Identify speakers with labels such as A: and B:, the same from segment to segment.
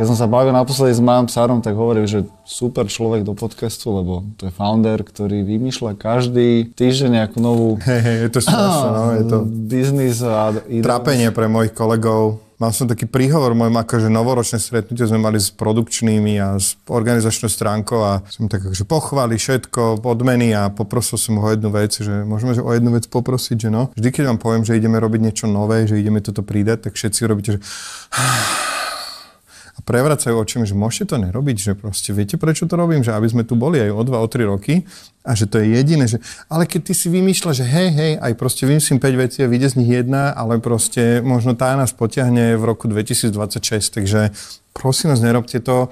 A: Keď som sa bavil naposledy s mojím psárom, tak hovoril, že super človek do podcastu, lebo to je founder, ktorý vymýšľa každý týždeň nejakú novú...
B: Hej, hej, je to strašné, no, je to...
A: Biznis a...
B: Trápenie pre mojich kolegov. Mal som taký príhovor mojom akože novoročné stretnutie sme mali s produkčnými a s organizačnou stránkou a som tak akože pochváli všetko, odmeny a poprosil som ho o jednu vec, že môžeme že o jednu vec poprosiť, že no. Vždy, keď vám poviem, že ideme robiť niečo nové, že ideme toto pridať, tak všetci robíte, že a prevracajú očami, že môžete to nerobiť, že proste viete, prečo to robím, že aby sme tu boli aj o 2, o 3 roky a že to je jediné, že ale keď ty si vymýšľa, že hej, hej, aj proste vymyslím 5 vecí a vyjde z nich jedna, ale proste možno tá nás potiahne v roku 2026, takže prosím vás, nerobte to,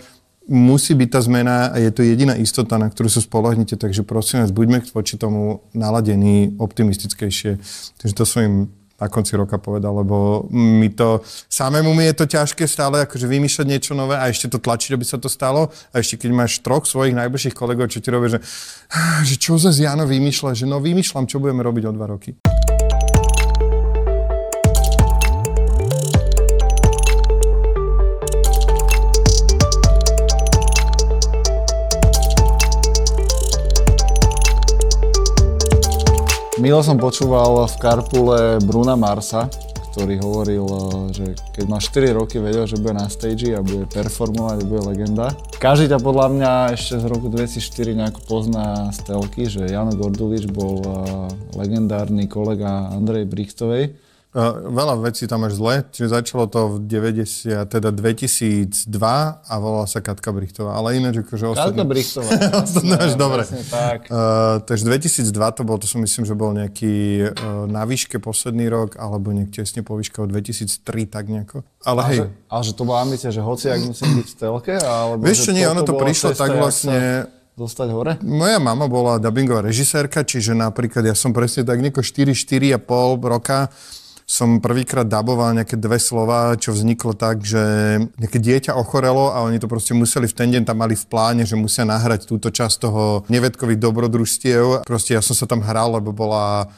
B: musí byť tá zmena a je to jediná istota, na ktorú sa spolahnite, takže prosím vás, buďme voči tomu naladení optimistickejšie. Takže to som na konci roka povedal, lebo mi to, samému mi je to ťažké stále akože vymýšľať niečo nové a ešte to tlačiť, aby sa to stalo. A ešte keď máš troch svojich najbližších kolegov, čo ti robia, že, že čo za Jano vymýšľa, že no vymýšľam, čo budeme robiť o dva roky.
A: Milo som počúval v Karpule Bruna Marsa, ktorý hovoril, eh, že keď má 4 roky, vedel, že bude na stage a bude performovať, bude legenda. Každý ťa podľa mňa ešte z roku 2004 nejako pozná z telky, že Jano Gordulič bol eh, legendárny kolega Andrej Brichtovej
B: Veľa vecí tam až zle, čiže začalo to v 90, teda 2002 a volala sa Katka Brichtová, ale ináč akože
A: ostatné... Katka Brichtová.
B: ostatné až dobre. Tak. Uh, takže 2002 to bol, to som myslím, že bol nejaký uh, na výške posledný rok, alebo nejak tesne po výške od 2003, tak nejako. Ale a hej.
A: Že, ale že to bola ambícia, že hoci ak musím byť v telke, alebo
B: Vieš čo, nie, ono to prišlo tak vlastne
A: dostať hore?
B: Moja mama bola dubbingová režisérka, čiže napríklad ja som presne tak nieko 4-4,5 roka som prvýkrát daboval nejaké dve slova, čo vzniklo tak, že nejaké dieťa ochorelo a oni to proste museli v ten deň tam mali v pláne, že musia nahrať túto časť toho nevedkových dobrodružstiev. Proste ja som sa tam hral, lebo bola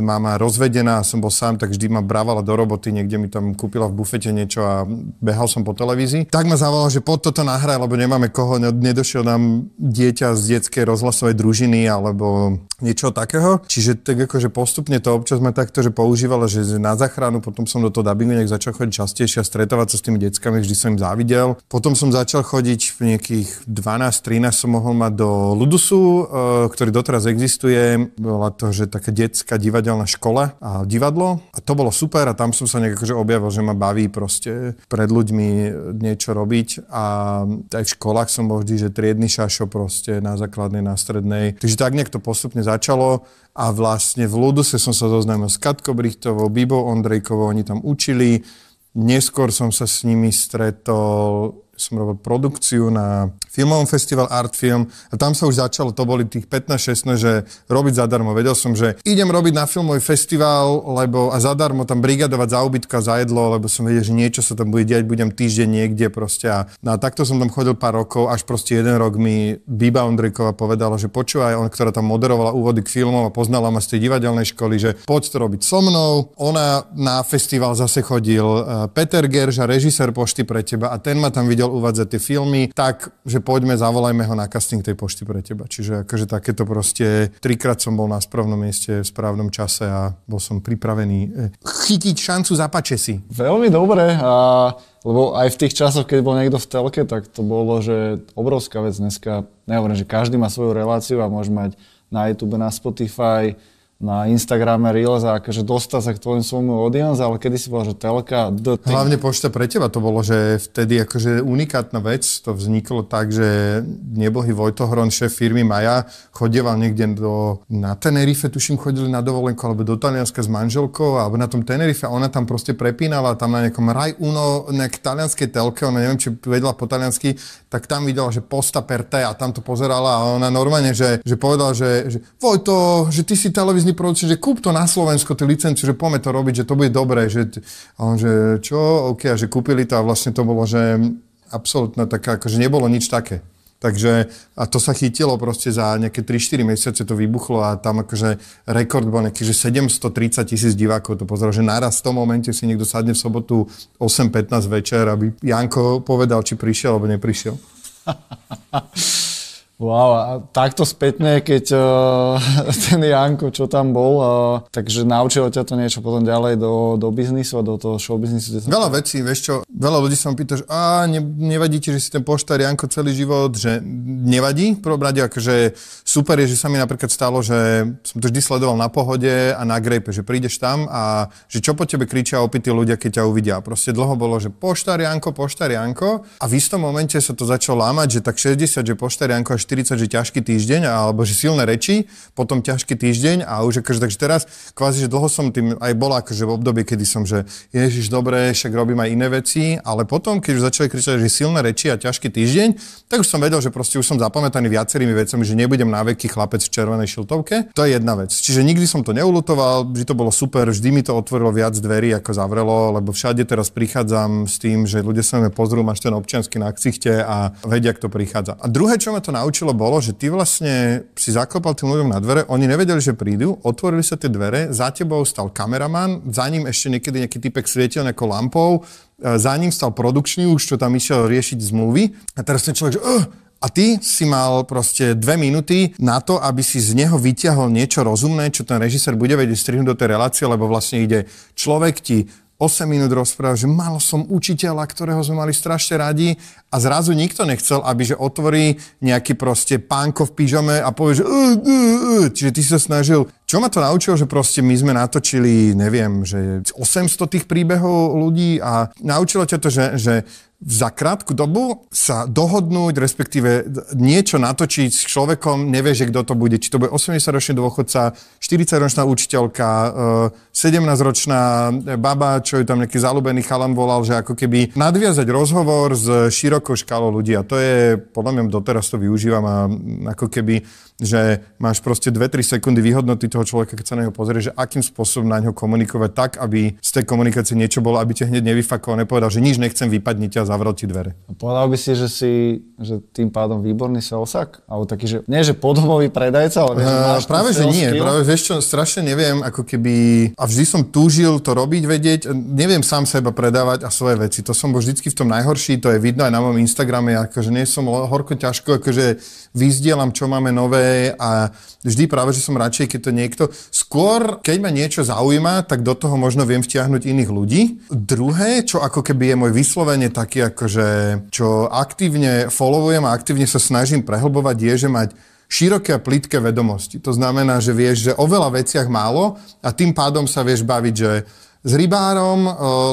B: mama rozvedená, som bol sám, tak vždy ma bravala do roboty, niekde mi tam kúpila v bufete niečo a behal som po televízii. Tak ma zavolal, že pod toto nahraj, lebo nemáme koho, nedošiel nám dieťa z detskej rozhlasovej družiny alebo niečo takého. Čiže tak akože postupne to občas ma takto, že používala, že na záchranu, potom som do toho dubbingu nejak začal chodiť častejšie a stretovať sa s tými deckami, vždy som im závidel. Potom som začal chodiť v nejakých 12-13 som mohol mať do Ludusu, e, ktorý doteraz existuje. Bola to, že také detská divadelná škola a divadlo. A to bolo super a tam som sa nejak akože objavil, že ma baví proste pred ľuďmi niečo robiť. A aj v školách som bol vždy, že triedny šašo proste na základnej, na strednej. Takže tak nejak to postupne začalo a vlastne v Luduse som sa zoznámil s Katko Brichtovou, Bibou Ondrejkovou, oni tam učili. Neskôr som sa s nimi stretol som robil produkciu na filmovom festival Art Film a tam sa už začalo, to boli tých 15-16, že robiť zadarmo. Vedel som, že idem robiť na filmový festival, lebo a zadarmo tam brigadovať za ubytko a za jedlo, lebo som vedel, že niečo sa tam bude diať, budem týždeň niekde proste. A, no a takto som tam chodil pár rokov, až proste jeden rok mi Biba Ondrejková povedala, že počúvaj, on, ktorá tam moderovala úvody k filmom a poznala ma z tej divadelnej školy, že poď to robiť so mnou. Ona na festival zase chodil eh, Peter Gerža, režisér Pošty pre teba a ten ma tam videl uvádzať tie filmy, tak, že poďme, zavolajme ho na casting tej pošty pre teba. Čiže akože takéto proste, trikrát som bol na správnom mieste v správnom čase a bol som pripravený eh, chytiť šancu zapače si.
A: Veľmi dobre a lebo aj v tých časoch, keď bol niekto v telke, tak to bolo, že obrovská vec dneska, nehovorím, že každý má svoju reláciu a môže mať na YouTube, na Spotify, na Instagrame Reels a akože dostať sa k tvojmu svojmu audience, ale kedy si bola, že telka, the thing.
B: Hlavne pošta pre teba to bolo, že vtedy akože unikátna vec, to vzniklo tak, že nebohý Vojto Hron, šéf firmy Maja, chodieval niekde do, na Tenerife, tuším, chodili na dovolenku, alebo do Talianska s manželkou, alebo na tom Tenerife a ona tam proste prepínala tam na nejakom Raj Uno, nejak talianskej telke, ona neviem, či vedela po taliansky, tak tam videla, že posta per te a tam to pozerala a ona normálne, že, že povedala, že, že Vojto, že ty si televízny producent, že kúp to na Slovensko, tú licenciu, že poďme to robiť, že to bude dobré. Že, a on, že čo, OK, a že kúpili to a vlastne to bolo, že absolútne taká, akože nebolo nič také. Takže a to sa chytilo proste za nejaké 3-4 mesiace to vybuchlo a tam akože rekord bol nejaký, že 730 tisíc divákov to pozeral, že naraz v tom momente si niekto sadne v sobotu 8.15 večer, aby Janko povedal, či prišiel alebo neprišiel.
A: Wow, a takto spätne, keď uh, ten Janko, čo tam bol, uh, takže naučilo ťa to niečo potom ďalej do, do biznisu a do toho showbiznisu?
B: Veľa vecí, vieš čo, veľa ľudí sa ma pýta, že a ne, nevadí ti, že si ten poštár Janko celý život, že nevadí? V prvom rade akože super je, že sa mi napríklad stalo, že som to vždy sledoval na pohode a na grejpe, že prídeš tam a že čo po tebe kričia opití ľudia, keď ťa uvidia. Proste dlho bolo, že poštár Janko, poštár Janko a v istom momente sa to začalo lámať, že tak 60, že poštár Janko až 40, že ťažký týždeň, alebo že silné reči, potom ťažký týždeň a už akože, takže teraz kvázi, že dlho som tým aj bola akože v období, kedy som, že ježiš, dobre, však robím aj iné veci, ale potom, keď už začali kričať, že silné reči a ťažký týždeň, tak už som vedel, že proste už som zapamätaný viacerými vecami, že nebudem na veky chlapec v červenej šiltovke. To je jedna vec. Čiže nikdy som to neulutoval, vždy to bolo super, vždy mi to otvorilo viac dverí, ako zavrelo, lebo všade teraz prichádzam s tým, že ľudia sa mi pozrú, máš ten občiansky na ksichte a vedia, ako to prichádza. A druhé, čo ma to naučilo, bolo, že ty vlastne si zaklopal tým ľuďom na dvere, oni nevedeli, že prídu, otvorili sa tie dvere, za tebou stal kameraman, za ním ešte niekedy nejaký typek svietil nejakou lampou, e, za ním stal produkčný už, čo tam išiel riešiť zmluvy. A teraz ten človek, že uh, a ty si mal proste dve minúty na to, aby si z neho vyťahol niečo rozumné, čo ten režisér bude vedieť strihnúť do tej relácie, lebo vlastne ide človek ti 8 minút rozprával, že mal som učiteľa, ktorého sme mali strašne radi a zrazu nikto nechcel, aby že otvorí nejaký proste pánko v pyžame a povie, že uh, uh, uh. čiže ty sa snažil. Čo ma to naučilo, že proste my sme natočili, neviem, že 800 tých príbehov ľudí a naučilo ťa to, že, že za krátku dobu sa dohodnúť, respektíve niečo natočiť s človekom, nevieš, kto to bude. Či to bude 80-ročný dôchodca, 40-ročná učiteľka, 17-ročná e, baba, čo ju tam nejaký zalúbený chalan volal, že ako keby nadviazať rozhovor s širokou škálou ľudí. A to je, podľa mňa doteraz to využívam a ako keby že máš proste 2-3 sekundy vyhodnotiť toho človeka, keď sa na neho pozrieš, že akým spôsobom na neho komunikovať tak, aby z tej komunikácie niečo bolo, aby ťa hneď nevyfakoval, nepovedal, že nič nechcem vypadniť a zavrel ti dvere.
A: A povedal by si, že si že tým pádom výborný salesak? Alebo taký, že nie, že podhomový predajca, ale že máš
B: Práve, že nie. Skill? Práve, vieš čo, strašne neviem, ako keby... A vždy som túžil to robiť, vedieť. Neviem sám seba predávať a svoje veci. To som bol vždycky v tom najhorší, to je vidno aj na mojom Instagrame, akože nie som horko ťažko, akože vyzdielam, čo máme nové a vždy práve, že som radšej, keď to niekto... Skôr, keď ma niečo zaujíma, tak do toho možno viem vtiahnuť iných ľudí. Druhé, čo ako keby je môj vyslovene taký, akože, čo aktívne followujem a aktívne sa snažím prehlbovať, je, že mať široké a plitké vedomosti. To znamená, že vieš, že o veľa veciach málo a tým pádom sa vieš baviť, že s rybárom,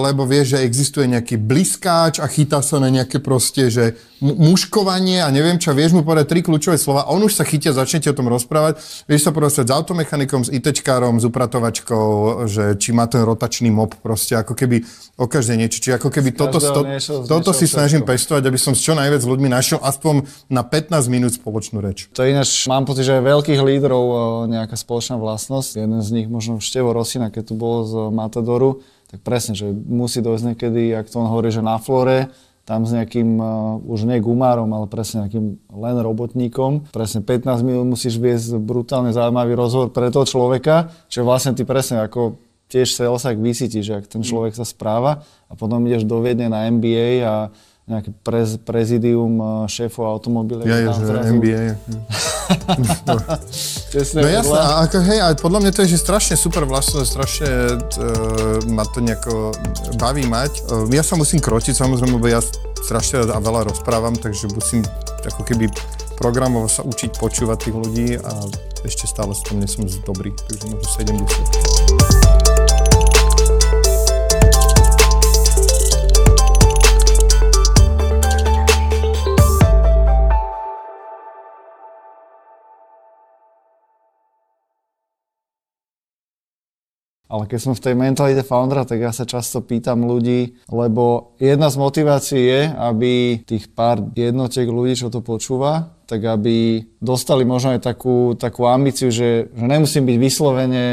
B: lebo vieš, že existuje nejaký bliskáč a chytá sa na nejaké proste, že muškovanie a neviem čo, vieš mu povedať tri kľúčové slova, on už sa chytia, začnete o tom rozprávať, vieš sa porozprávať s automechanikom, s ITčkárom, s upratovačkou, že či má ten rotačný mop, proste ako keby o každé niečo, či ako keby toto, to, niečo, toto si snažím pestovať, aby som s čo najviac ľuďmi našiel aspoň na 15 minút spoločnú reč.
A: To ináč, mám pocit, že veľkých lídrov nejaká spoločná vlastnosť, jeden z nich možno Števo Rosina, keď tu bol z Matadoru, tak presne, že musí dojsť niekedy, ak to on hovorí, že na flore, tam s nejakým, uh, už nie gumárom, ale presne nejakým len robotníkom. Presne 15 minút musíš viesť brutálne zaujímavý rozhovor pre toho človeka, čo vlastne ty presne ako tiež salesak vysíti, že ak ten človek sa správa a potom ideš do Viedne na MBA a nejaké prez, prezidium uh, šéfov automobilov.
B: Ja, je, že zrazu... MBA. no jasné, a ako, hej, ale podľa mňa to je že strašne super vlastne, strašne uh, ma to nejako baví mať. Uh, ja sa musím krotiť samozrejme, lebo ja strašne a veľa rozprávam, takže musím ako keby programovo sa učiť počúvať tých ľudí a ešte stále som nie som dobrý, takže možno 70.
A: Ale keď som v tej mentalite foundera, tak ja sa často pýtam ľudí, lebo jedna z motivácií je, aby tých pár jednotiek ľudí, čo to počúva, tak aby dostali možno aj takú, takú ambíciu, že, že nemusím byť vyslovene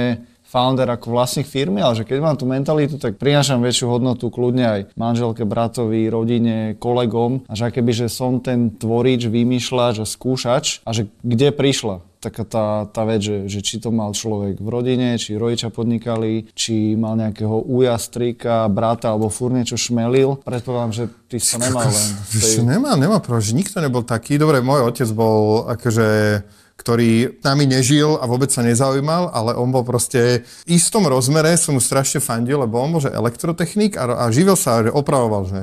A: founder ako vlastník firmy, ale že keď mám tú mentalitu, tak prinášam väčšiu hodnotu kľudne aj manželke, bratovi, rodine, kolegom. A že keby, že som ten tvorič, vymýšľač a skúšač a že kde prišla taká tá, tá vec, že, že či to mal človek v rodine, či rodičia podnikali, či mal nejakého úja, strika, brata alebo fúr niečo šmelil. Predpokladám, že ty sa nemal len...
B: Tej... Nemá, nemá, že nikto nebol taký. Dobre, môj otec bol akože ktorý nami nežil a vôbec sa nezaujímal, ale on bol proste v istom rozmere, som mu strašne fandil, lebo on bol že elektrotechnik a, a živil sa, že opravoval, že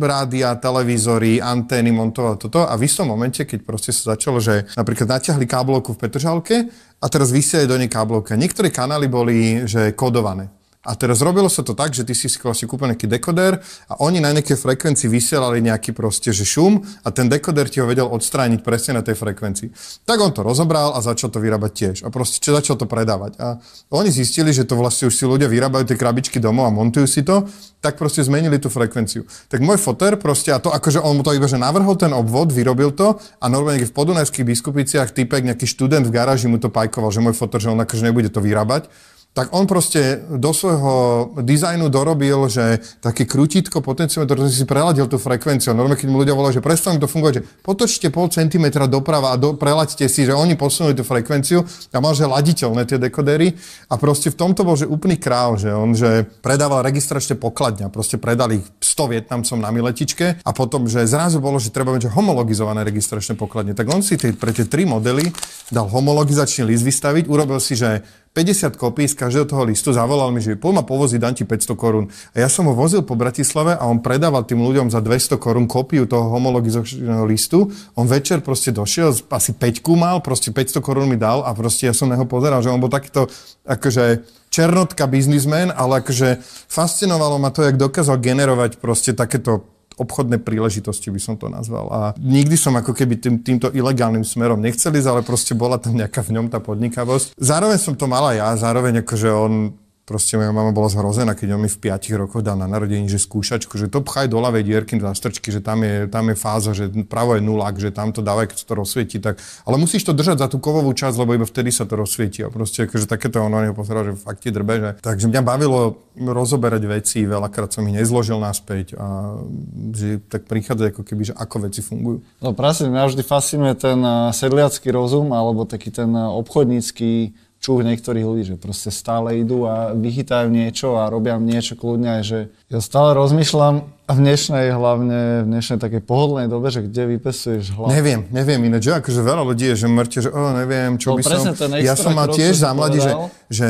B: rádia, televízory, antény, montoval toto a v istom momente, keď proste sa začalo, že napríklad natiahli káblovku v Petržalke a teraz vysielajú do nej káblovka. Niektoré kanály boli, že kodované. A teraz robilo sa to tak, že ty si vlastne kúpil nejaký dekoder a oni na nejakej frekvencii vysielali nejaký proste, že šum a ten dekoder ti ho vedel odstrániť presne na tej frekvencii. Tak on to rozobral a začal to vyrábať tiež. A proste čo začal to predávať. A oni zistili, že to vlastne už si ľudia vyrábajú tie krabičky domov a montujú si to, tak proste zmenili tú frekvenciu. Tak môj foter proste, a to akože on to iba, že navrhol ten obvod, vyrobil to a normálne v podunajských biskupiciach typek, nejaký študent v garáži mu to pajkoval, že môj foter, že on akože nebude to vyrábať tak on proste do svojho dizajnu dorobil, že také krutítko potenciometr, ktorý si preladil tú frekvenciu. Normálne, keď mu ľudia volajú, že prestane to fungovať, že potočte pol centimetra doprava a do, prelaďte si, že oni posunuli tú frekvenciu a mal, že laditeľné tie dekodery. A proste v tomto bol, že úplný král, že on, že predával registračne pokladňa, proste predali 100 Vietnamcom na miletičke a potom, že zrazu bolo, že treba mať homologizované registračné pokladne. Tak on si tie, pre tie tri modely dal homologizačný list vystaviť, urobil si, že 50 kopí z každého toho listu, zavolal mi, že poď ma povoziť, dám ti 500 korún. A ja som ho vozil po Bratislave a on predával tým ľuďom za 200 korún kópiu toho homologizačného listu. On večer proste došiel, asi 5 mal, proste 500 korún mi dal a proste ja som na neho pozeral, že on bol takýto akože černotka biznismen, ale akože fascinovalo ma to, jak dokázal generovať proste takéto obchodné príležitosti by som to nazval. A nikdy som ako keby tým, týmto ilegálnym smerom nechcel ísť, ale proste bola tam nejaká v ňom tá podnikavosť. Zároveň som to mala ja, zároveň akože on Proste moja mama bola zhrozená, keď on mi v 5 rokoch dal na narodení, že skúšačku, že to pchaj do ľavej dierky na strčky, že tam je, tam je fáza, že pravo je nulák, že tam to dávaj, keď to rozsvieti. Tak, ale musíš to držať za tú kovovú časť, lebo iba vtedy sa to rozsvieti. A proste akože takéto ono neho pozeral, že fakt ti drbe. Že... Takže mňa bavilo rozoberať veci, veľakrát som ich nezložil naspäť a že tak prichádza ako keby, že ako veci fungujú.
A: No presne, mňa vždy fascinuje ten eh, sedliacký rozum alebo taký ten eh, obchodnícky čuch niektorých ľudí, že proste stále idú a vychytajú niečo a robia niečo kľudne aj, že ja stále rozmýšľam v dnešnej, hlavne v dnešnej takej pohodlnej dobe, že kde vypesuješ hlavu.
B: Neviem, neviem ináč, že akože veľa ľudí je, že mŕte, že oh, neviem, čo no, by som... Ja som mal tiež za mladí, že, že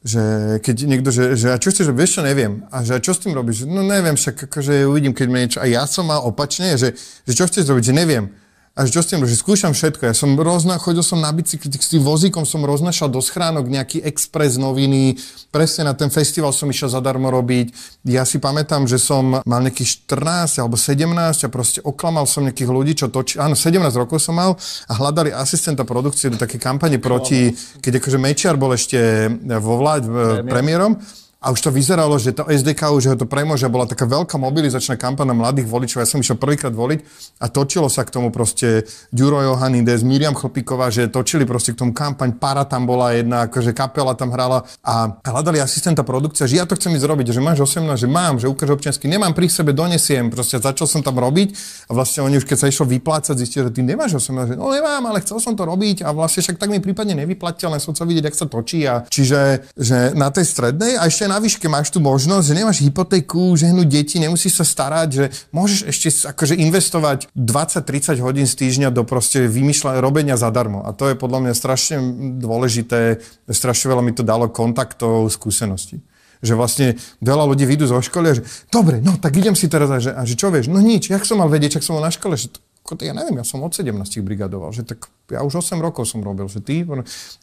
B: že keď niekto, že, že a čo chceš, že vieš čo, neviem. A že a čo s tým robíš? No neviem, však akože uvidím, keď mi niečo... A ja som mal opačne, že, že čo chceš robiť, že neviem. A čo s tým, že skúšam všetko. Ja som rozna, chodil som na bicykli, s tým vozíkom som roznašal do schránok nejaký expres noviny, presne na ten festival som išiel zadarmo robiť. Ja si pamätám, že som mal nejakých 14 alebo 17 a proste oklamal som nejakých ľudí, čo točí. Áno, 17 rokov som mal a hľadali asistenta produkcie do také kampane proti, keď akože Mečiar bol ešte vo vláď, premiérom a už to vyzeralo, že to SDK už ho to premôže, bola taká veľká mobilizačná kampaň na mladých voličov. Ja som išiel prvýkrát voliť a točilo sa k tomu proste Ďuro Johanides, Miriam Chlpíková, že točili proste k tomu kampaň, para tam bola jedna, akože kapela tam hrala. A hľadali asistenta produkcia, že ja to chcem ísť robiť, že máš 18, že mám, že ukáž občiansky, nemám pri sebe, donesiem, proste začal som tam robiť a vlastne oni už keď sa išlo vyplácať, zistili, že ty nemáš 18, že no nemám, ale chcel som to robiť a vlastne však tak mi prípadne nevyplatil, len som chcel vidieť, ak sa točí a čiže že na tej strednej a ešte na výške máš tu možnosť, že nemáš hypotéku, žehnúť deti, nemusíš sa starať, že môžeš ešte akože investovať 20-30 hodín z týždňa do proste vymýšľania, robenia zadarmo. A to je podľa mňa strašne dôležité, strašne veľa mi to dalo kontaktov, skúseností že vlastne veľa ľudí vyjdú zo školy a že dobre, no tak idem si teraz a že, a že čo vieš, no nič, jak som mal vedieť, ak som bol na škole, že to, ja neviem, ja som od 17 brigadoval, že tak ja už 8 rokov som robil, že ty...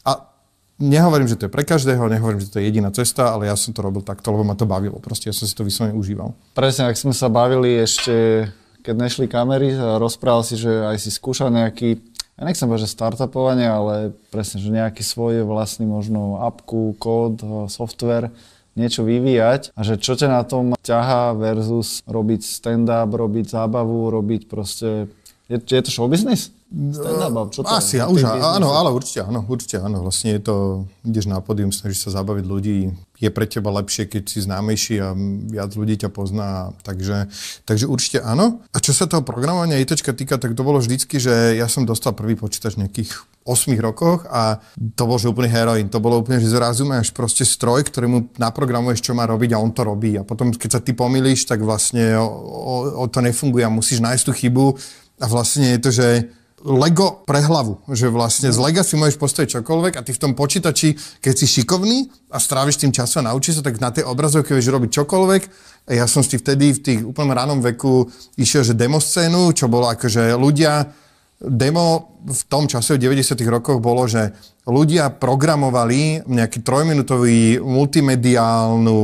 B: A nehovorím, že to je pre každého, nehovorím, že to je jediná cesta, ale ja som to robil takto, lebo ma to bavilo. Proste ja som si to vyslovene užíval.
A: Presne, ak sme sa bavili ešte, keď nešli kamery, rozprával si, že aj si skúšal nejaký ja nechcem povedať, že startupovanie, ale presne, že nejaký svoj vlastný možno apku, kód, software, niečo vyvíjať a že čo ťa na tom ťaha versus robiť stand-up, robiť zábavu, robiť proste... Je, je to show business?
B: Stand-up, čo to Asi, je? už, áno, ale určite áno, určite áno. Vlastne je to, ideš na pódium, snažíš sa zabaviť ľudí, je pre teba lepšie, keď si známejší a viac ľudí ťa pozná, takže, takže určite áno. A čo sa toho programovania ITčka týka, tak to bolo vždycky, že ja som dostal prvý počítač v nejakých 8 rokoch a to bol že úplný heroin. To bolo úplne, že zrazu máš proste stroj, ktorý mu naprogramuješ, čo má robiť a on to robí. A potom, keď sa ty pomýliš, tak vlastne o, o, o to nefunguje a musíš nájsť tú chybu a vlastne je to, že Lego pre hlavu, že vlastne z Lega si môžeš postaviť čokoľvek a ty v tom počítači, keď si šikovný a stráviš tým časom a naučíš sa, tak na tej obrazovke vieš robiť čokoľvek. A ja som si vtedy v tých úplne ránom veku išiel, že demo scénu, čo bolo akože ľudia, demo v tom čase v 90 rokoch bolo, že ľudia programovali nejaký trojminútový multimediálnu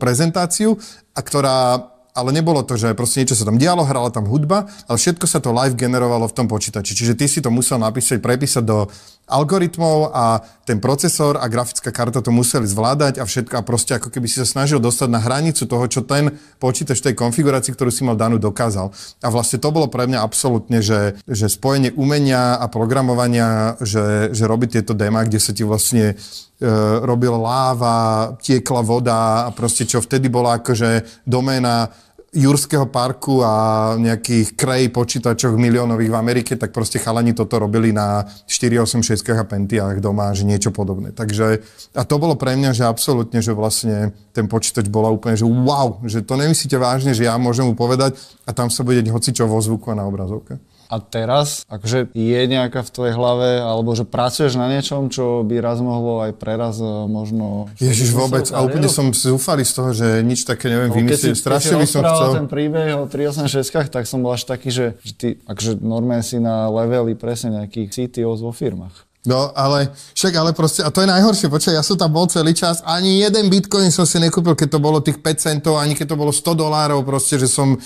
B: prezentáciu, a ktorá ale nebolo to, že proste niečo sa tam dialo, hrala tam hudba, ale všetko sa to live generovalo v tom počítači. Čiže ty si to musel napísať, prepísať do algoritmov a ten procesor a grafická karta to museli zvládať a všetko a proste ako keby si sa snažil dostať na hranicu toho, čo ten počítač tej konfigurácii, ktorú si mal danú, dokázal. A vlastne to bolo pre mňa absolútne, že, že spojenie umenia a programovania, že, že robiť tieto déma, kde sa ti vlastne e, robil láva, tiekla voda a proste čo vtedy bola akože doména Jurského parku a nejakých krej počítačoch miliónových v Amerike, tak proste chalani toto robili na 486 a Pentiách doma, že niečo podobné. Takže, a to bolo pre mňa, že absolútne, že vlastne ten počítač bola úplne, že wow, že to nemyslíte vážne, že ja môžem mu povedať a tam sa bude hocičo vo zvuku a na obrazovke.
A: A teraz, akože je nejaká v tvojej hlave, alebo že pracuješ na niečom, čo by raz mohlo aj preraz e, možno...
B: Ježiš, vôbec. A úplne som zúfalý z toho, že nič také neviem no, vymyslieť. Strašne by som chcel...
A: ten príbeh o 386 tak som bol až taký, že, že ty, akože normálne si na leveli presne nejakých CTOs vo firmách.
B: No, ale však, ale proste, a to je najhoršie, počkaj, ja som tam bol celý čas, ani jeden bitcoin som si nekúpil, keď to bolo tých 5 centov, ani keď to bolo 100 dolárov, proste, že som uh,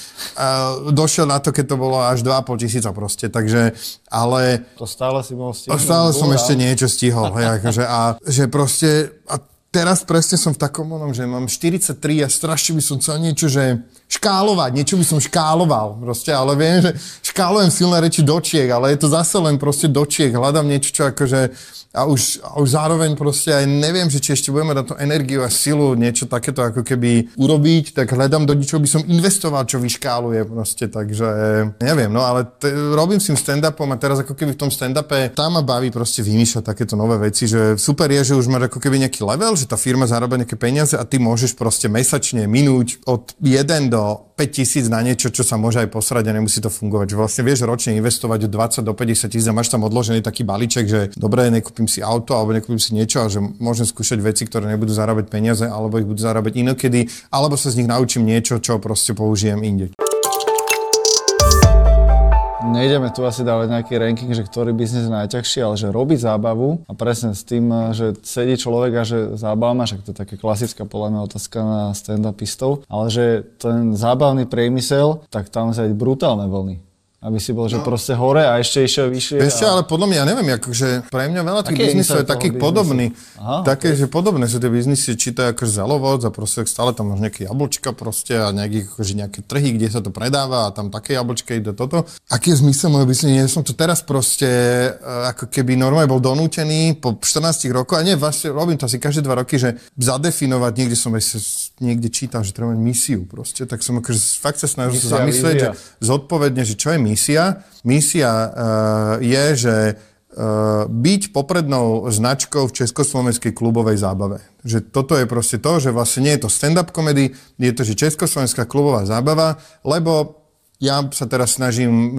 B: došiel na to, keď to bolo až 2,5 tisíca proste, takže, ale...
A: To stále si mohol stihnúť.
B: Stále som ešte niečo stihol, hej, akože, a že proste, a teraz presne som v takom onom, že mám 43 a strašne by som chcel niečo, že škálovať, niečo by som škáloval proste, ale viem, že škálujem silné reči do Čiech, ale je to zase len proste do Čiech, hľadám niečo, čo akože a už, a už zároveň proste aj neviem, že či ešte budeme na to energiu a silu niečo takéto ako keby urobiť, tak hľadám do ničoho by som investoval, čo vyškáluje proste, takže neviem, no ale t- robím s tým stand-upom a teraz ako keby v tom stand-upe tam ma baví proste vymýšľať takéto nové veci, že super je, že už máš ako keby nejaký level, že tá firma zarába nejaké peniaze a ty môžeš proste mesačne minúť od 1 do 5 tisíc na niečo, čo sa môže aj posrať a nemusí to fungovať. Že vlastne vieš ročne investovať od 20 do 50 tisíc a máš tam odložený taký balíček, že dobre, nekúpim si auto alebo nekúpim si niečo a že môžem skúšať veci, ktoré nebudú zarábať peniaze alebo ich budú zarábať inokedy, alebo sa z nich naučím niečo, čo proste použijem inde.
A: Nejdeme tu asi dávať nejaký ranking, že ktorý biznis je najťažší, ale že robí zábavu a presne s tým, že sedí človek a že zábava má, však to je taká klasická podľa mňa otázka na stand-upistov, ale že ten zábavný priemysel, tak tam sa brutálne vlny aby si bol, že no. proste hore a ešte išiel vyššie.
B: Ešte, a... ale podľa mňa, ja neviem, akože pre mňa veľa tých biznisov je takých podobný. Aha, také, okay. že podobné sú tie biznisy, či to je akože zalovod a proste stále tam máš nejaké jablčka proste a nejaké, akože nejaké trhy, kde sa to predáva a tam také jablčka ide toto. Aký je zmysel môjho biznisu? Ja som to teraz proste e, ako keby normálne bol donútený po 14 rokoch a nie, vlastne robím to asi každé dva roky, že zadefinovať, niekde som ešte niekde čítal, že treba mať misiu proste, tak som akože fakt sa snažil sa zamyslieť, že zodpovedne, že čo je misia. Misia uh, je, že uh, byť poprednou značkou v československej klubovej zábave. Že toto je proste to, že vlastne nie je to stand-up komedy, je to, že československá klubová zábava, lebo ja sa teraz snažím e,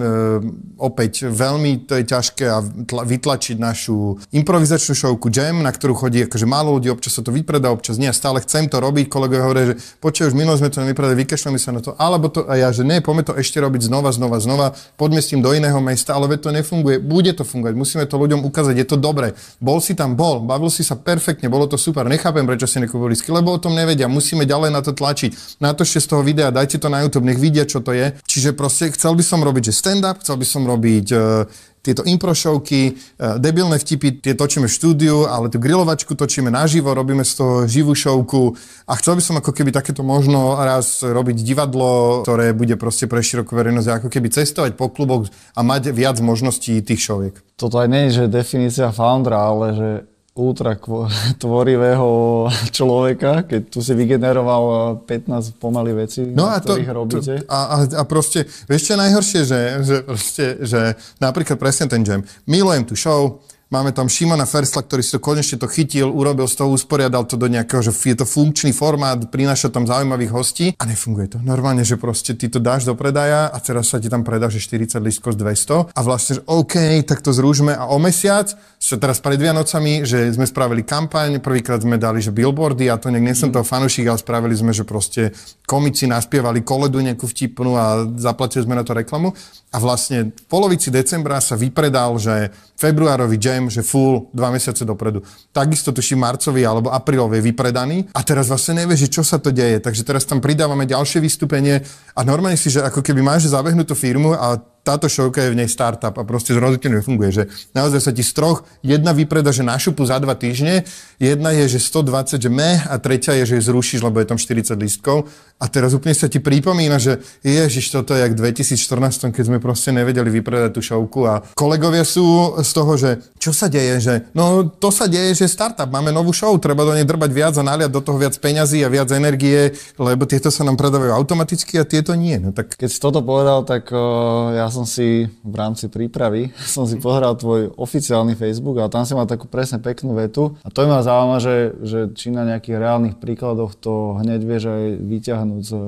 B: opäť veľmi, to je ťažké a tla, vytlačiť našu improvizačnú šovku Jam, na ktorú chodí akože málo ľudí, občas sa to vypredá, občas nie. A stále chcem to robiť. Kolegovia hovoria, že počuj, už minulé sme to nevypredali, vykašľame sa na to, alebo to a ja, že ne, poďme to ešte robiť znova, znova, znova, poďme s tým do iného mesta, ale to nefunguje, bude to fungovať, musíme to ľuďom ukázať, je to dobré. Bol si tam, bol, bavil si sa perfektne, bolo to super, nechápem, prečo si nekúpili lebo o tom nevedia, musíme ďalej na to tlačiť. Natočte z toho videa, dajte to na YouTube, nech vidia, čo to je. Čiže proste chcel by som robiť, že stand-up, chcel by som robiť uh, tieto improšovky, uh, debilné vtipy, tie točíme v štúdiu, ale tú grilovačku točíme naživo, robíme z toho živú šovku a chcel by som ako keby takéto možno raz robiť divadlo, ktoré bude proste pre širokú verejnosť, ako keby cestovať po kluboch a mať viac možností tých šoviek.
A: Toto aj nie je, že definícia foundera, ale že ultra tvorivého človeka, keď tu si vygeneroval 15 pomaly vecí, no a to, robíte.
B: To, a, a, proste, vieš čo je najhoršie, že, že, proste, že napríklad presne ten jam. Milujem tú show, Máme tam Šimona Fersla, ktorý si to konečne to chytil, urobil z toho, usporiadal to do nejakého, že je to funkčný formát, prináša tam zaujímavých hostí a nefunguje to. Normálne, že proste ty to dáš do predaja a teraz sa ti tam predá, že 40 lístkov z 200 a vlastne, že OK, tak to zrúžme a o mesiac, čo teraz pred Vianocami, že sme spravili kampaň, prvýkrát sme dali, že billboardy a to nejak nie som toho fanúšik, ale spravili sme, že proste komici naspievali koledu nejakú vtipnú a zaplatili sme na to reklamu. A vlastne v polovici decembra sa vypredal, že februárový jam, že full dva mesiace dopredu. Takisto tuším marcový alebo aprílový je vypredaný a teraz vlastne nevie, že čo sa to deje. Takže teraz tam pridávame ďalšie vystúpenie a normálne si, že ako keby máš zabehnutú firmu a táto šovka je v nej startup a proste zrazu ti nefunguje, že naozaj sa ti z troch jedna vypreda, že na šupu za dva týždne, jedna je, že 120, že me a tretia je, že ju zrušíš, lebo je tam 40 lístkov a teraz úplne sa ti pripomína, že ježiš, toto je jak v 2014, keď sme proste nevedeli vypredať tú šovku a kolegovia sú z toho, že čo sa deje, že no to sa deje, že startup, máme novú show, treba do nej drbať viac a naliať do toho viac peňazí a viac energie, lebo tieto sa nám predávajú automaticky a tieto nie. No tak...
A: Keď si toto povedal, tak uh, ja som si v rámci prípravy som si pohral tvoj oficiálny Facebook a tam si mal takú presne peknú vetu a to ma zaujíma, že, že či na nejakých reálnych príkladoch to hneď vieš aj vyťahnuť z e,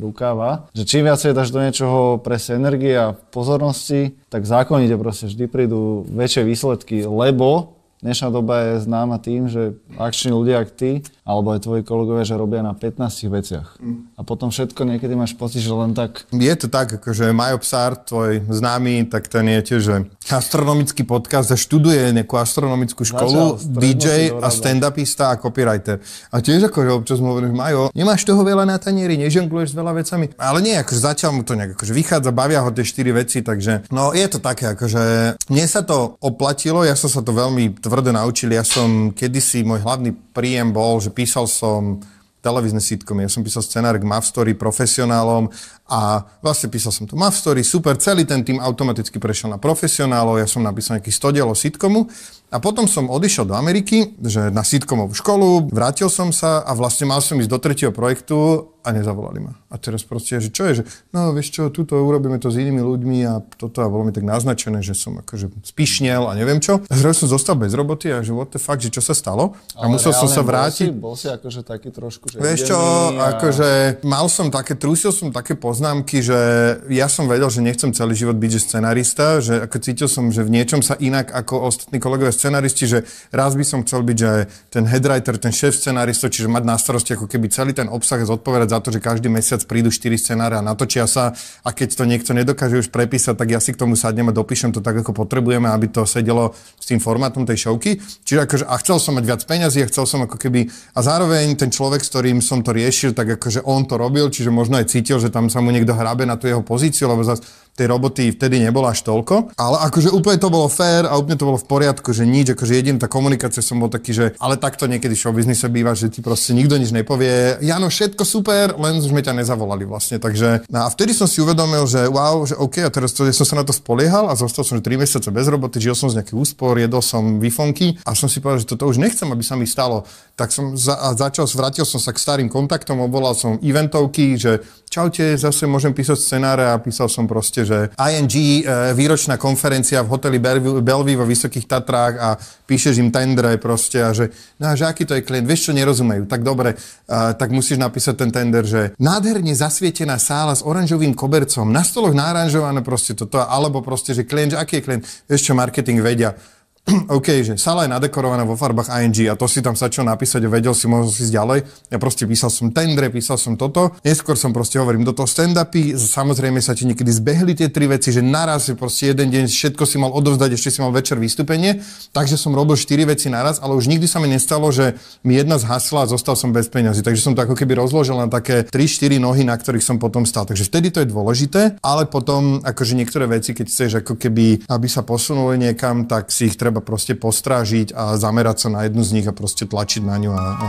A: rukáva. Že čím viacej dáš do niečoho presne energie a pozornosti, tak zákonite proste vždy prídu väčšie výsledky, lebo dnešná doba je známa tým, že akční ľudia ako ty alebo aj tvoji kolegovia, že robia na 15 veciach. Mm. A potom všetko niekedy máš pocit, že len tak...
B: Je to tak, akože Majo Psár, tvoj známy, tak ten je tiež že astronomický podcast a študuje nejakú astronomickú školu, Začal, DJ a stand-upista a copywriter. A tiež akože občas mu hovorím, Majo, nemáš toho veľa na tanieri, nežongluješ s veľa vecami. Ale nie, akože zatiaľ mu to nejak akože vychádza, bavia ho tie štyri veci, takže no je to také, akože mne sa to oplatilo, ja som sa to veľmi tvrdo naučil, ja som kedysi, môj hlavný príjem bol, že písal som televízne sitcomy. Ja som písal scenár k Mav Story profesionálom a vlastne písal som tu Mav Story, super, celý ten tým automaticky prešiel na profesionálov, ja som napísal nejaký 100 dielov sitcomu a potom som odišiel do Ameriky, že na sitcomovú školu, vrátil som sa a vlastne mal som ísť do tretieho projektu a nezavolali ma. A teraz proste, že čo je, že no vieš čo, tuto urobíme to s inými ľuďmi a toto a bolo mi tak naznačené, že som akože spišnel a neviem čo. A zrazu som zostal bez roboty a že what the fuck, že čo sa stalo? A
A: Ale
B: musel som sa vrátiť.
A: Bol si, bol si akože taký trošku, že
B: Vieš čo, a... akože mal som také, trúsil som také poznámky, že ja som vedel, že nechcem celý život byť že scenarista, že ako cítil som, že v niečom sa inak ako ostatní kolegovia scenaristi, že raz by som chcel byť, že ten headwriter, ten šéf scenarista, čiže mať na starosti ako keby celý ten obsah zodpovedať za to, že každý mesiac prídu 4 scenáre a natočia sa a keď to niekto nedokáže už prepísať, tak ja si k tomu sadnem a dopíšem to tak, ako potrebujeme, aby to sedelo s tým formátom tej šovky. Čiže akože, a chcel som mať viac peňazí a chcel som ako keby, a zároveň ten človek, s ktorým som to riešil, tak akože on to robil, čiže možno aj cítil, že tam sa mu niekto hrabe na tú jeho pozíciu, lebo zase tej roboty vtedy nebolo až toľko, ale akože úplne to bolo fér a úplne to bolo v poriadku, že nič, akože jediná tá komunikácia som bol taký, že ale takto niekedy show biznise býva, že ti proste nikto nič nepovie, Jano, všetko super, len sme ťa nezavolali vlastne, takže no a vtedy som si uvedomil, že wow, že OK, a teraz to, ja som sa na to spoliehal a zostal som 3 mesiace bez roboty, žil som z nejakých úspor, jedol som výfonky a som si povedal, že toto už nechcem, aby sa mi stalo. Tak som za, a začal, vrátil som sa k starým kontaktom, obvolal som eventovky, že čaute, zase môžem písať scenáre a písal som proste, že ING, e, výročná konferencia v hoteli Bellevue vo Vysokých Tatrách a píšeš im tendre proste a že, no, že aký to je klient, vieš čo, nerozumejú, tak dobre, uh, tak musíš napísať ten tender, že nádherne zasvietená sála s oranžovým kobercom, na stoloch náranžované proste toto, alebo proste, že klient, že aký je klient, vieš čo, marketing vedia OK, že sala je nadekorovaná vo farbách ING a to si tam začal napísať a vedel si, mohol si ďalej. Ja proste písal som tendre, písal som toto. Neskôr som proste hovorím do toho stand-upy, samozrejme sa ti niekedy zbehli tie tri veci, že naraz si proste jeden deň všetko si mal odovzdať, ešte si mal večer vystúpenie, takže som robil štyri veci naraz, ale už nikdy sa mi nestalo, že mi jedna zhasla a zostal som bez peňazí. Takže som to ako keby rozložil na také 3-4 nohy, na ktorých som potom stal. Takže vtedy to je dôležité, ale potom akože niektoré veci, keď chceš ako keby, aby sa posunuli niekam, tak si ich treba treba proste postrážiť a zamerať sa na jednu z nich a proste tlačiť na ňu a, a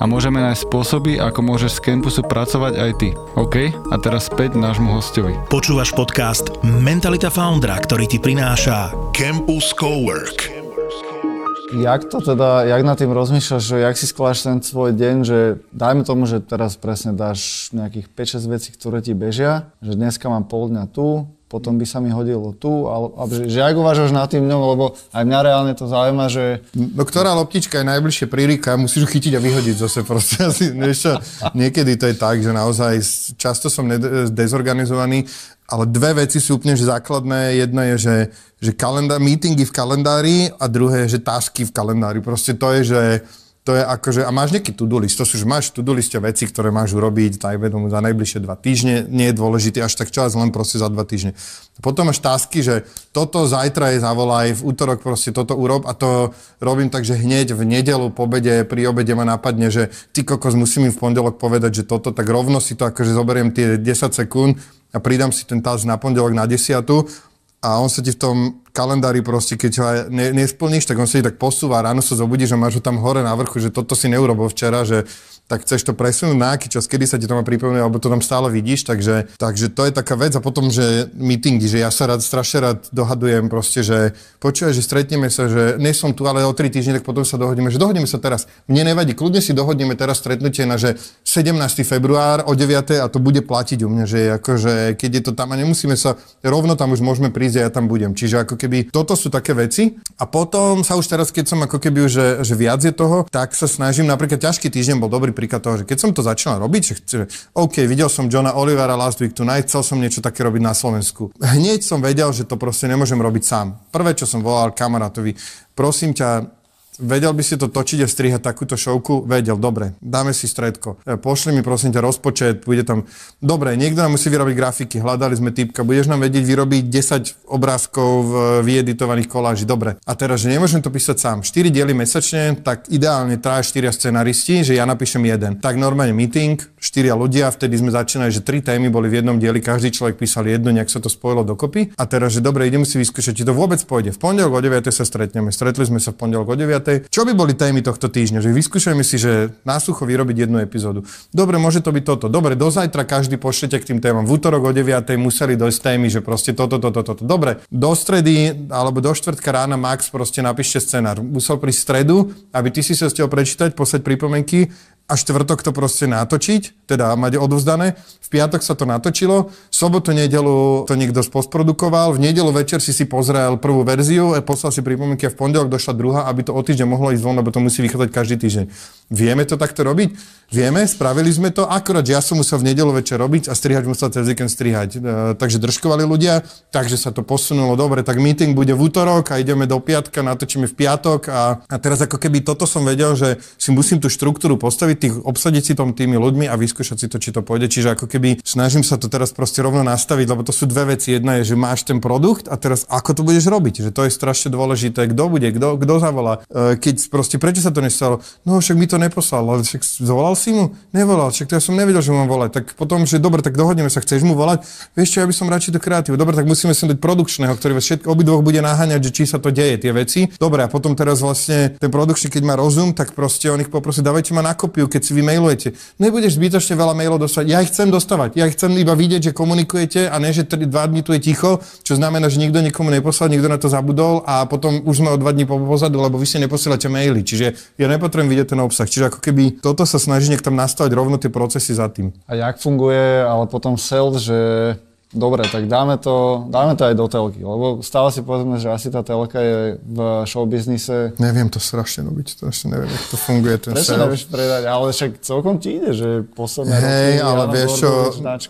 C: a môžeme nájsť spôsoby, ako môžeš z campusu pracovať aj ty. OK? A teraz späť nášmu hostovi.
D: Počúvaš podcast Mentalita Foundra, ktorý ti prináša Campus Cowork.
A: Jak to teda, jak nad tým rozmýšľaš, že jak si skladáš ten svoj deň, že dajme tomu, že teraz presne dáš nejakých 5-6 vecí, ktoré ti bežia, že dneska mám pol dňa tu, potom by sa mi hodilo tu, ale, že, že ak uvažovaš nad tým dňom, lebo aj mňa reálne to zaujíma, že...
B: No ktorá loptička je najbližšie pri Rika, musíš ju chytiť a vyhodiť zase proste. Asi, čo, niekedy to je tak, že naozaj často som dezorganizovaný, ale dve veci sú úplne že základné. Jedna je, že, že kalendár, meetingy v kalendári a druhé je, že tasky v kalendári. Proste to je, že to je akože, a máš nejaký to-do list, to sú, že máš to-do liste veci, ktoré máš urobiť, tak vedomu za najbližšie dva týždne, nie je dôležitý až tak čas, len proste za dva týždne. Potom máš tásky, že toto zajtra je zavolaj, v útorok proste toto urob a to robím tak, že hneď v nedelu po obede, pri obede ma napadne, že ty kokos musím im v pondelok povedať, že toto, tak rovno si to akože zoberiem tie 10 sekúnd a pridám si ten task na pondelok na desiatu a on sa ti v tom kalendári proste, keď ho ne, nesplníš, tak on sa ti tak posúva, ráno sa zobudíš a máš ho tam hore na vrchu, že toto si neurobil včera, že tak chceš to presunúť na aký čas, kedy sa ti to má pripomínať, alebo to tam stále vidíš, takže, takže to je taká vec a potom, že meetingy, že ja sa rád, strašne rád dohadujem proste, že počuje, že stretneme sa, že nie som tu, ale o tri týždne, tak potom sa dohodneme, že dohodneme sa teraz. Mne nevadí, kľudne si dohodneme teraz stretnutie na, že 17. február o 9. a to bude platiť u mňa, že akože, keď je to tam a nemusíme sa, rovno tam už môžeme prísť a ja tam budem. Čiže ako keby toto sú také veci a potom sa už teraz, keď som ako keby už, že, že viac je toho, tak sa snažím, napríklad ťažký týždeň bol dobrý príklad toho, že keď som to začal robiť, že, že OK, videl som Johna Olivera Last Week Tonight, chcel som niečo také robiť na Slovensku. Hneď som vedel, že to proste nemôžem robiť sám. Prvé, čo som volal kamarátovi, prosím ťa, Vedel by si to točiť a strihať takúto šovku? Vedel, dobre, dáme si stredko. E, pošli mi prosím ťa rozpočet, bude tam... Dobre, niekto nám musí vyrobiť grafiky, hľadali sme typka, budeš nám vedieť vyrobiť 10 obrázkov v vyeditovaných koláži, dobre. A teraz, že nemôžem to písať sám. 4 diely mesačne, tak ideálne 3 4 scenaristi, že ja napíšem jeden. Tak normálne meeting, 4 ľudia, vtedy sme začínali, že 3 témy boli v jednom dieli, každý človek písal jednu, nejak sa to spojilo dokopy. A teraz, že dobre, ideme si vyskúšať, či to vôbec pôjde. V pondelok o 9 sa stretneme. Stretli sme sa v pondelok o 9 čo by boli témy tohto týždňa? Že vyskúšajme si, že na sucho vyrobiť jednu epizódu. Dobre, môže to byť toto. Dobre, do zajtra každý pošlete k tým témam. V útorok o 9. museli dojsť témy, že proste toto, toto, toto. Dobre, do stredy alebo do štvrtka rána max proste napíšte scenár. Musel prísť stredu, aby ty si sa ste prečítať, poslať pripomienky a štvrtok to proste natočiť, teda mať odovzdané. V piatok sa to natočilo, sobotu, nedelu to niekto spostprodukoval, v nedelu večer si si pozrel prvú verziu, a poslal si pripomienky a v pondelok došla druhá, aby to o týždeň mohlo ísť von, lebo to musí vychádzať každý týždeň. Vieme to takto robiť? Vieme, spravili sme to, akorát ja som musel v nedelu večer robiť a strihať musel cez víkend strihať. E, takže držkovali ľudia, takže sa to posunulo dobre, tak meeting bude v útorok a ideme do piatka, natočíme v piatok a, a teraz ako keby toto som vedel, že si musím tú štruktúru postaviť nastaviť tých, obsadiť si tom tými ľuďmi a vyskúšať si to, či to pôjde. Čiže ako keby snažím sa to teraz proste rovno nastaviť, lebo to sú dve veci. Jedna je, že máš ten produkt a teraz ako to budeš robiť, že to je strašne dôležité, kto bude, kto, zavolá. E, keď proste, prečo sa to nestalo? No však mi to neposlal, ale však zvolal si mu? Nevolal, však to ja som nevedel, že mám volať. Tak potom, že dobre, tak dohodneme sa, chceš mu volať? Vieš čo, ja by som radšej do kreatívu. Dobre, tak musíme sem dať produkčného, ktorý vás všetko obidvoch bude naháňať, že či sa to deje, tie veci. Dobre, a potom teraz vlastne ten produkčný, keď má rozum, tak proste on ich poprosí, dávajte ma na kopiu, keď si vy mailujete. Nebudeš zbytočne veľa mailov dostať. Ja ich chcem dostávať. Ja chcem iba vidieť, že komunikujete a ne, že 3, 2 dní tu je ticho, čo znamená, že nikto nikomu neposlal, nikto na to zabudol a potom už sme o 2 dní pozadu, lebo vy si neposielate maily. Čiže ja nepotrebujem vidieť ten obsah. Čiže ako keby toto sa snaží tam nastavať rovno tie procesy za tým.
A: A jak funguje ale potom sales, že Dobre, tak dáme to, dáme to aj do telky, lebo stále si povedzme, že asi tá telka je v showbiznise.
B: Neviem to strašne robiť, strašne neviem, ako to funguje ten
A: Presne nevieš predať, ale však celkom ti ide, že posledné
B: Hej,
A: roky,
B: ale vieš čo,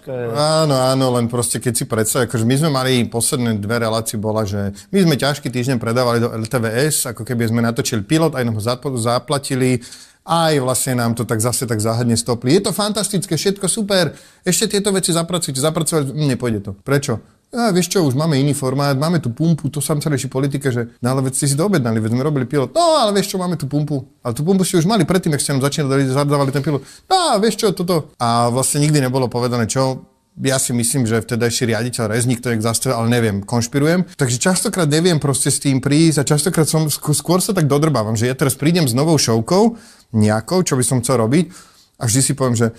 A: je...
B: áno, áno, len proste keď si predstav, akože my sme mali posledné dve relácie bola, že my sme ťažký týždeň predávali do LTVS, ako keby sme natočili pilot, aj nám ho zaplatili, aj vlastne nám to tak zase tak záhadne stopli. Je to fantastické, všetko super, ešte tieto veci zapracujte, zapracovať, hm, nepôjde to. Prečo? A vieš čo, už máme iný formát, máme tu pumpu, to sa rieši politika, že no ale veď ste si to objednali, veď sme robili pilot. No ale vieš čo, máme tu pumpu. Ale tú pumpu ste už mali predtým, ak ste nám začínali, zadávali ten pilot. No vieš čo, toto. A vlastne nikdy nebolo povedané, čo, ja si myslím, že vtedajší riaditeľ Rezník to je zastavil, ale neviem, konšpirujem. Takže častokrát neviem proste s tým prísť a častokrát som, skôr sa tak dodrbávam, že ja teraz prídem s novou šovkou, nejakou, čo by som chcel robiť a vždy si poviem, že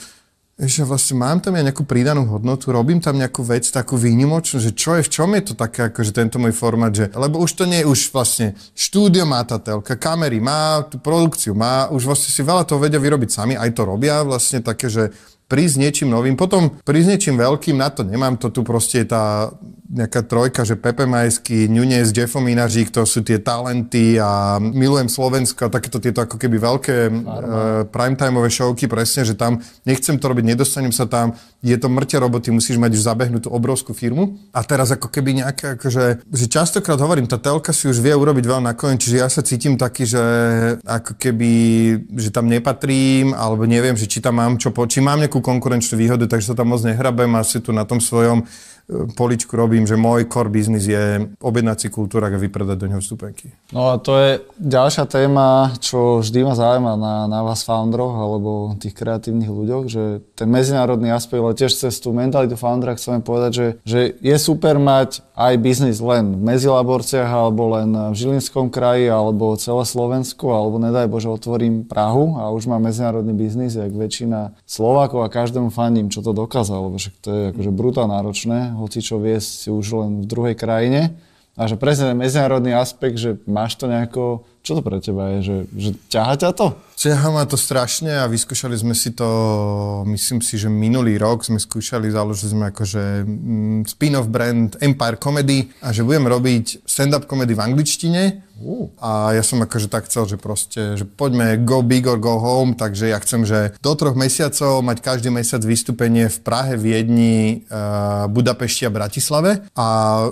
B: ešte vlastne mám tam ja nejakú pridanú hodnotu, robím tam nejakú vec takú výnimočnú, že čo je, v čom je to také, akože tento môj formát, že, lebo už to nie je už vlastne štúdio má tá telka, kamery, má tú produkciu, má, už vlastne si veľa toho vedia vyrobiť sami, aj to robia vlastne také, že prísť niečím novým, potom prísť niečím veľkým, na to nemám, to tu proste je tá nejaká trojka, že Pepe Majský, Nunez, Jeffo Minažík, to sú tie talenty a milujem Slovensko a takéto tieto ako keby veľké uh, primetimeové showky, presne, že tam nechcem to robiť, nedostanem sa tam, je to mŕte roboty, musíš mať už zabehnutú obrovskú firmu. A teraz ako keby nejaké, akože, že častokrát hovorím, tá telka si už vie urobiť veľa nakoniec, čiže ja sa cítim taký, že ako keby, že tam nepatrím, alebo neviem, že či tam mám čo, po, či mám nejakú konkurenčnú výhodu, takže sa tam moc nehrabem a si tu na tom svojom poličku robím, že môj core business je objednať si kultúra a vypredať do neho vstupenky.
A: No a to je ďalšia téma, čo vždy ma zaujíma na, na vás founderoch alebo tých kreatívnych ľuďoch, že ten medzinárodný aspekt, ale tiež cez tú mentalitu foundera chceme povedať, že, že je super mať aj biznis len v Mezilaborciach alebo len v Žilinskom kraji alebo celé Slovensko alebo nedaj Bože otvorím Prahu a už mám medzinárodný biznis, jak väčšina Slovákov každému fandím, čo to dokázalo, lebo však to je akože brutálne náročné hoci čo viesť už len v druhej krajine. A že presne ten medzinárodný aspekt, že máš to nejako, čo to pre teba je, že, že ťaha ťa to?
B: Ťaha ma to strašne a vyskúšali sme si to, myslím si, že minulý rok sme skúšali, založili sme akože mm, spin-off brand Empire Comedy a že budem robiť stand-up comedy v angličtine Uh. A ja som akože tak chcel, že proste, že poďme go big or go home, takže ja chcem, že do troch mesiacov mať každý mesiac vystúpenie v Prahe, Viedni, uh, Budapešti a Bratislave a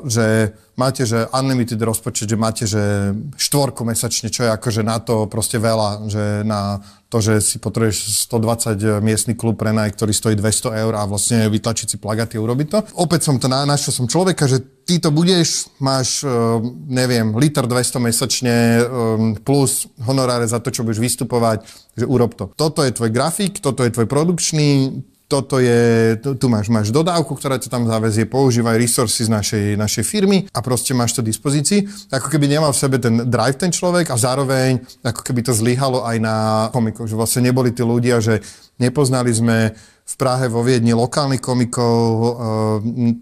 B: že máte, že unlimited rozpočet, že máte, že štvorku mesačne, čo je akože na to proste veľa, že na to, že si potrebuješ 120 miestny klub prenaj, ktorý stojí 200 eur a vlastne vytlačiť si plagaty a urobiť to. Opäť som to našiel som človeka, že ty to budeš, máš, eh, neviem, liter 200 mesačne eh, plus honoráre za to, čo budeš vystupovať, že urob to. Toto je tvoj grafik, toto je tvoj produkčný, toto je, tu máš, máš dodávku, ktorá ťa tam zavezie, používaj resources našej, našej firmy a proste máš to dispozícii. Ako keby nemal v sebe ten drive ten človek a zároveň ako keby to zlyhalo aj na komikov, že vlastne neboli tí ľudia, že nepoznali sme v Prahe, vo Viedni lokálnych komikov, eh,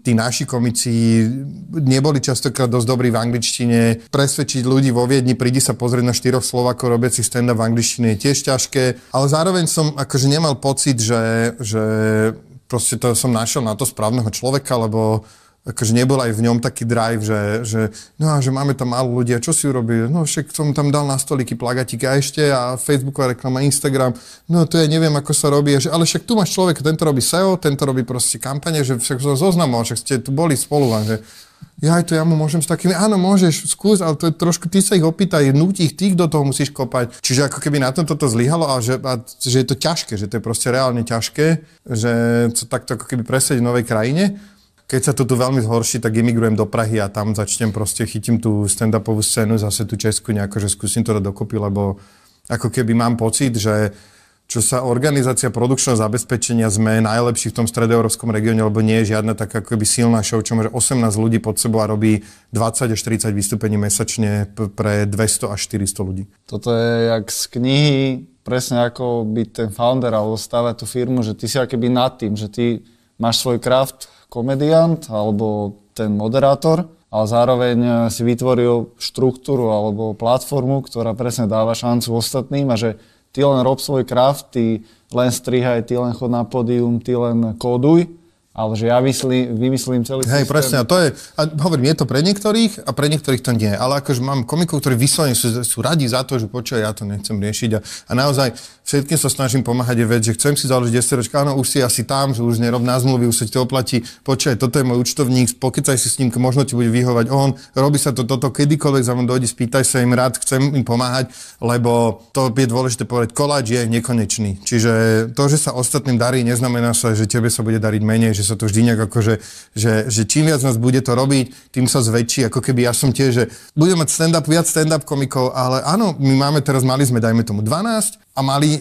B: tí naši komici neboli častokrát dosť dobrí v angličtine. Presvedčiť ľudí vo Viedni, prídi sa pozrieť na štyroch Slovakov robiaci stand-up v angličtine je tiež ťažké, ale zároveň som akože nemal pocit, že, že proste to som našiel na to správneho človeka, lebo akože nebol aj v ňom taký drive, že, že, no a že máme tam málo ľudia, čo si urobili? No však som tam dal na stoliky plagatíky a ešte a Facebooková reklama, Instagram, no to ja neviem, ako sa robí, že, ale však tu máš človeka, tento robí SEO, tento robí proste kampane, že však zo zoznamu, však ste tu boli spolu, že ja to ja mu môžem s takými, áno, môžeš, skús, ale to je trošku, ty sa ich opýtaj, nutí ich, ty do toho musíš kopať. Čiže ako keby na tom toto zlyhalo a že, a že je to ťažké, že to je proste reálne ťažké, že to takto ako keby presediť v novej krajine. Keď sa to tu veľmi zhorší, tak imigrujem do Prahy a tam začnem proste, chytím tú stand-upovú scénu, zase tú Česku nejako, že skúsim to dať dokopy, lebo ako keby mám pocit, že čo sa organizácia produkčného zabezpečenia sme najlepší v tom stredoeurópskom regióne, lebo nie je žiadna taká akoby silná show, čo môže 18 ľudí pod sebou a robí 20 až 40 vystúpení mesačne pre 200 až 400 ľudí.
A: Toto je jak z knihy, presne ako byť ten founder alebo stavať tú firmu, že ty si akéby nad tým, že ty máš svoj kraft, komediant alebo ten moderátor, ale zároveň si vytvoril štruktúru alebo platformu, ktorá presne dáva šancu ostatným a že ty len rob svoj kraft, ty len strihaj, ty len chod na pódium, ty len kóduj ale že ja vymyslím, vymyslím celý
B: Hej,
A: systém.
B: presne, a to je, a hovorím, je to pre niektorých a pre niektorých to nie. Ale akože mám komikov, ktorí vyslovene sú, sú radi za to, že počuj, ja to nechcem riešiť. A, a naozaj všetkým sa snažím pomáhať je vec, že chcem si založiť SROčka, áno, už si asi tam, že už nerob na zmluvy, už sa ti to oplatí, počuj, toto je môj účtovník, pokecaj si s ním, možno ti bude vyhovať on, robí sa to toto, kedykoľvek za mnou dojde, spýtaj sa im rád, chcem im pomáhať, lebo to je dôležité povedať, koláč je nekonečný. Čiže to, že sa ostatným darí, neznamená sa, že tebe sa bude dariť menej, že sa to vždy nejak ako, že, že, čím viac nás bude to robiť, tým sa zväčší, ako keby ja som tiež, že budeme mať stand-up, viac stand-up komikov, ale áno, my máme teraz, mali sme, dajme tomu 12 a mali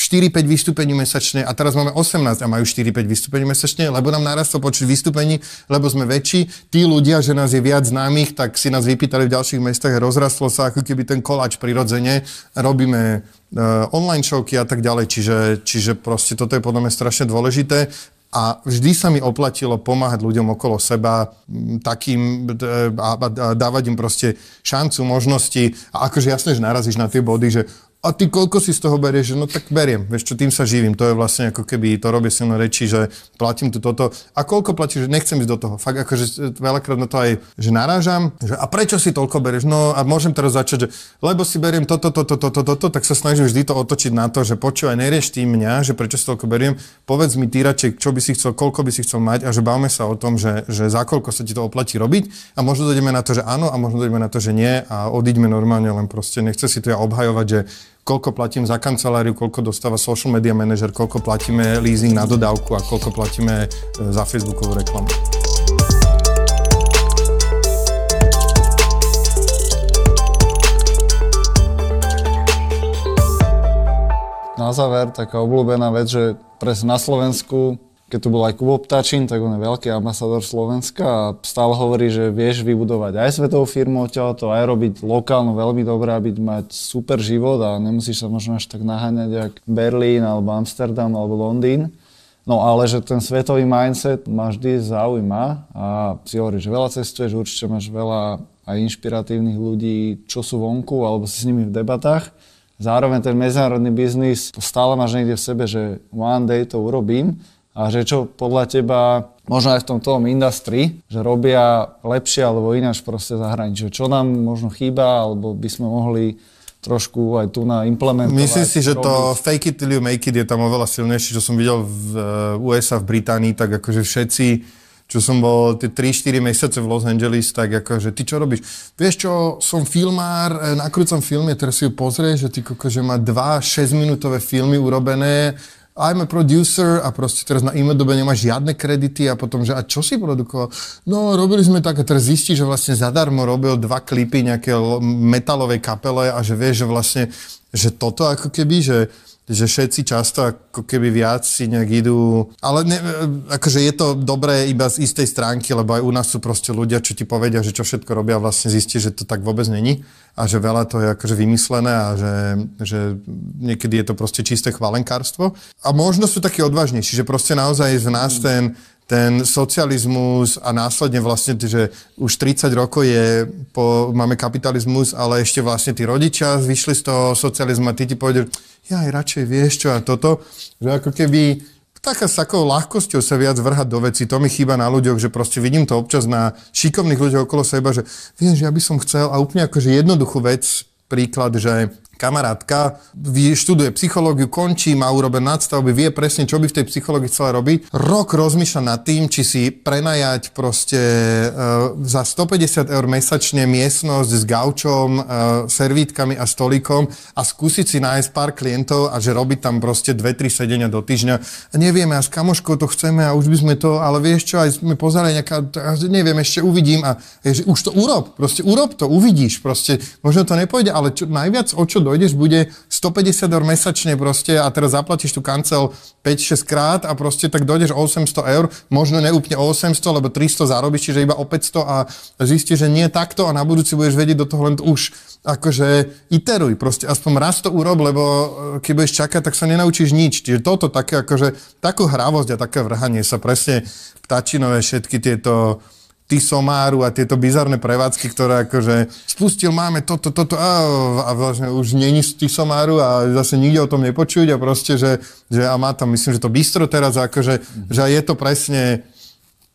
B: 4-5 vystúpení mesačne a teraz máme 18 a majú 4-5 vystúpení mesačne, lebo nám narastol počet vystúpení, lebo sme väčší. Tí ľudia, že nás je viac známych, tak si nás vypýtali v ďalších mestách rozrastlo sa ako keby ten koláč prirodzene. Robíme uh, online showky a tak ďalej, čiže, čiže proste toto je podľa mňa strašne dôležité a vždy sa mi oplatilo pomáhať ľuďom okolo seba, takým a, a, a dávať im proste šancu, možnosti a akože jasné, že narazíš na tie body, že a ty koľko si z toho berieš? No tak beriem, vieš čo, tým sa živím. To je vlastne ako keby, to robí silno reči, že platím tu toto. A koľko platíš, nechcem ísť do toho. Fakt akože veľakrát na to aj, že narážam, že a prečo si toľko berieš? No a môžem teraz začať, že lebo si beriem toto, toto, toto, toto, tak sa snažím vždy to otočiť na to, že počúvaj, nerieš ty mňa, že prečo si toľko beriem, povedz mi ty čo by si chcel, koľko by si chcel mať a že bavme sa o tom, že, že za koľko sa ti to oplatí robiť a možno dojdeme na to, že áno a možno dojdeme na to, že nie a odíďme normálne, len proste nechce si tu ja obhajovať, že koľko platím za kanceláriu, koľko dostáva social media manager, koľko platíme leasing na dodávku a koľko platíme e, za Facebookovú reklamu.
A: Na záver, taká obľúbená vec, že presne na Slovensku keď tu bol aj Kubo Ptačín, tak on je veľký ambasador Slovenska a stále hovorí, že vieš vybudovať aj svetovú firmu odtiaľto, aj robiť lokálnu veľmi dobré, aby mať super život a nemusíš sa možno až tak naháňať, jak Berlín, alebo Amsterdam, alebo Londýn. No ale že ten svetový mindset ma vždy zaujíma a si hovorí, že veľa cestuješ, určite máš veľa aj inšpiratívnych ľudí, čo sú vonku, alebo si s nimi v debatách. Zároveň ten medzinárodný biznis, stále máš niekde v sebe, že one day to urobím a že čo podľa teba, možno aj v tom tom industrii, že robia lepšie alebo ináč proste zahraničí. Čo nám možno chýba, alebo by sme mohli trošku aj tu na implementovať.
B: Myslím si, že to fake it till you make it je tam oveľa silnejšie, čo som videl v eh, USA, v Británii, tak akože všetci čo som bol tie 3-4 mesiace v Los Angeles, tak akože ty čo robíš? Vieš čo, som filmár, eh, nakrúcam filmy, teraz si ju pozrieš, že ty koko, že má dva 6 minútové filmy urobené I'm a producer a proste teraz na IMDB nemáš žiadne kredity a potom, že a čo si produkoval? No, robili sme tak a teraz zistí, že vlastne zadarmo robil dva klipy nejaké metalovej kapele a že vieš, že vlastne, že toto ako keby, že že všetci často ako keby viac si nejak idú, ale ne, akože je to dobré iba z istej stránky, lebo aj u nás sú proste ľudia, čo ti povedia, že čo všetko robia vlastne zistí, že to tak vôbec není a že veľa to je akože vymyslené a že, že niekedy je to proste čisté chvalenkárstvo. A možno sú takí odvážnejší, že proste naozaj v nás ten, ten socializmus a následne vlastne, že už 30 rokov je, po, máme kapitalizmus, ale ešte vlastne tí rodičia vyšli z toho socializmu a tí ti povedali, ja aj radšej vieš čo a toto, že ako keby taká s takou ľahkosťou sa viac vrhať do veci. To mi chýba na ľuďoch, že proste vidím to občas na šikovných ľuďoch okolo seba, že vieš, ja by som chcel a úplne akože jednoduchú vec, príklad, že kamarátka študuje psychológiu, končí, má urobené nadstavby, vie presne, čo by v tej psychológii chcela robiť. Rok rozmýšľa nad tým, či si prenajať proste uh, za 150 eur mesačne miestnosť s gaučom, uh, servítkami a stolíkom a skúsiť si nájsť pár klientov a že robiť tam proste 2-3 sedenia do týždňa. A nevieme, a s kamoškou to chceme a už by sme to, ale vieš čo, aj sme pozerali nejaká, neviem, ešte uvidím a že už to urob, proste urob to, uvidíš, proste možno to nepôjde, ale čo, najviac o čo dojdeš bude 150 eur mesačne proste a teraz zaplatíš tú kancel 5-6 krát a proste tak dojdeš o 800 eur, možno neúplne o 800, lebo 300 zarobíš, čiže iba o 500 a zistíš, že nie takto a na budúci budeš vedieť do toho len už akože iteruj, proste aspoň raz to urob, lebo e, keď budeš čakať, tak sa nenaučíš nič. Čiže toto také akože, takú hravosť a také vrhanie sa presne ptačinové všetky tieto Tisomáru a tieto bizarné prevádzky, ktoré akože spustil, máme toto, toto a, a vlastne už není z Tisomáru a zase nikde o tom nepočuť a proste, že, že a má tam, myslím, že to bistro teraz, akože, mm-hmm. že je to presne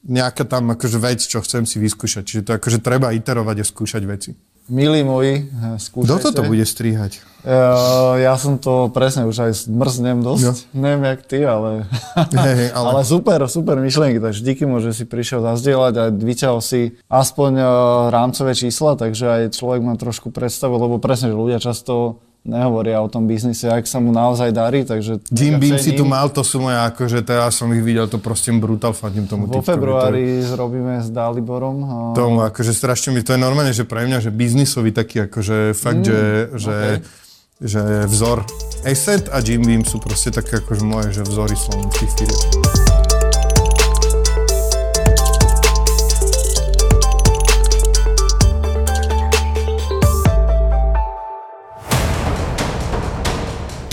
B: nejaká tam akože vec, čo chcem si vyskúšať. Čiže to akože treba iterovať a skúšať veci.
A: Milí moji, skúšajte.
B: Kto toto bude strihať?
A: Uh, ja som to presne už aj zmrznem dosť. No. Neviem, jak ty, ale...
B: Hey, ale...
A: ale super, super myšlienky. Takže díky mu, že si prišiel zazdieľať a vyťahol si aspoň uh, rámcové čísla, takže aj človek má trošku predstavu, lebo presne, že ľudia často nehovoria o tom biznise, ak sa mu naozaj darí, takže...
B: Jim Beam si tu mal, to sú moje, akože teraz som ich videl, to proste brutál fandím tomu
A: Vo februári to... zrobíme s Daliborom.
B: A... Tomu, akože strašne mi, to je normálne, že pre mňa, že biznisový taký, akože fakt, mm, že, že, okay. že vzor. Asset a Jim Beam sú proste také akože moje, že vzory slovenských firiem.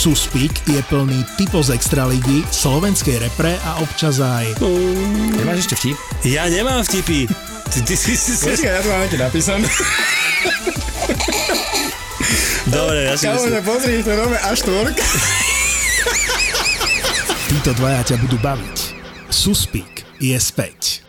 D: Suspík je plný typo z extraligy, slovenskej repre a občas aj...
E: Nemáš ešte vtip?
F: Ja nemám vtipy. Ty, ty si si...
E: Počkaj, ja to mám ešte napísané.
F: Dobre, ja si
E: Kámo,
F: myslím...
E: pozri, to robí až tvorka.
D: Títo dvaja ťa budú baviť. Suspík je späť.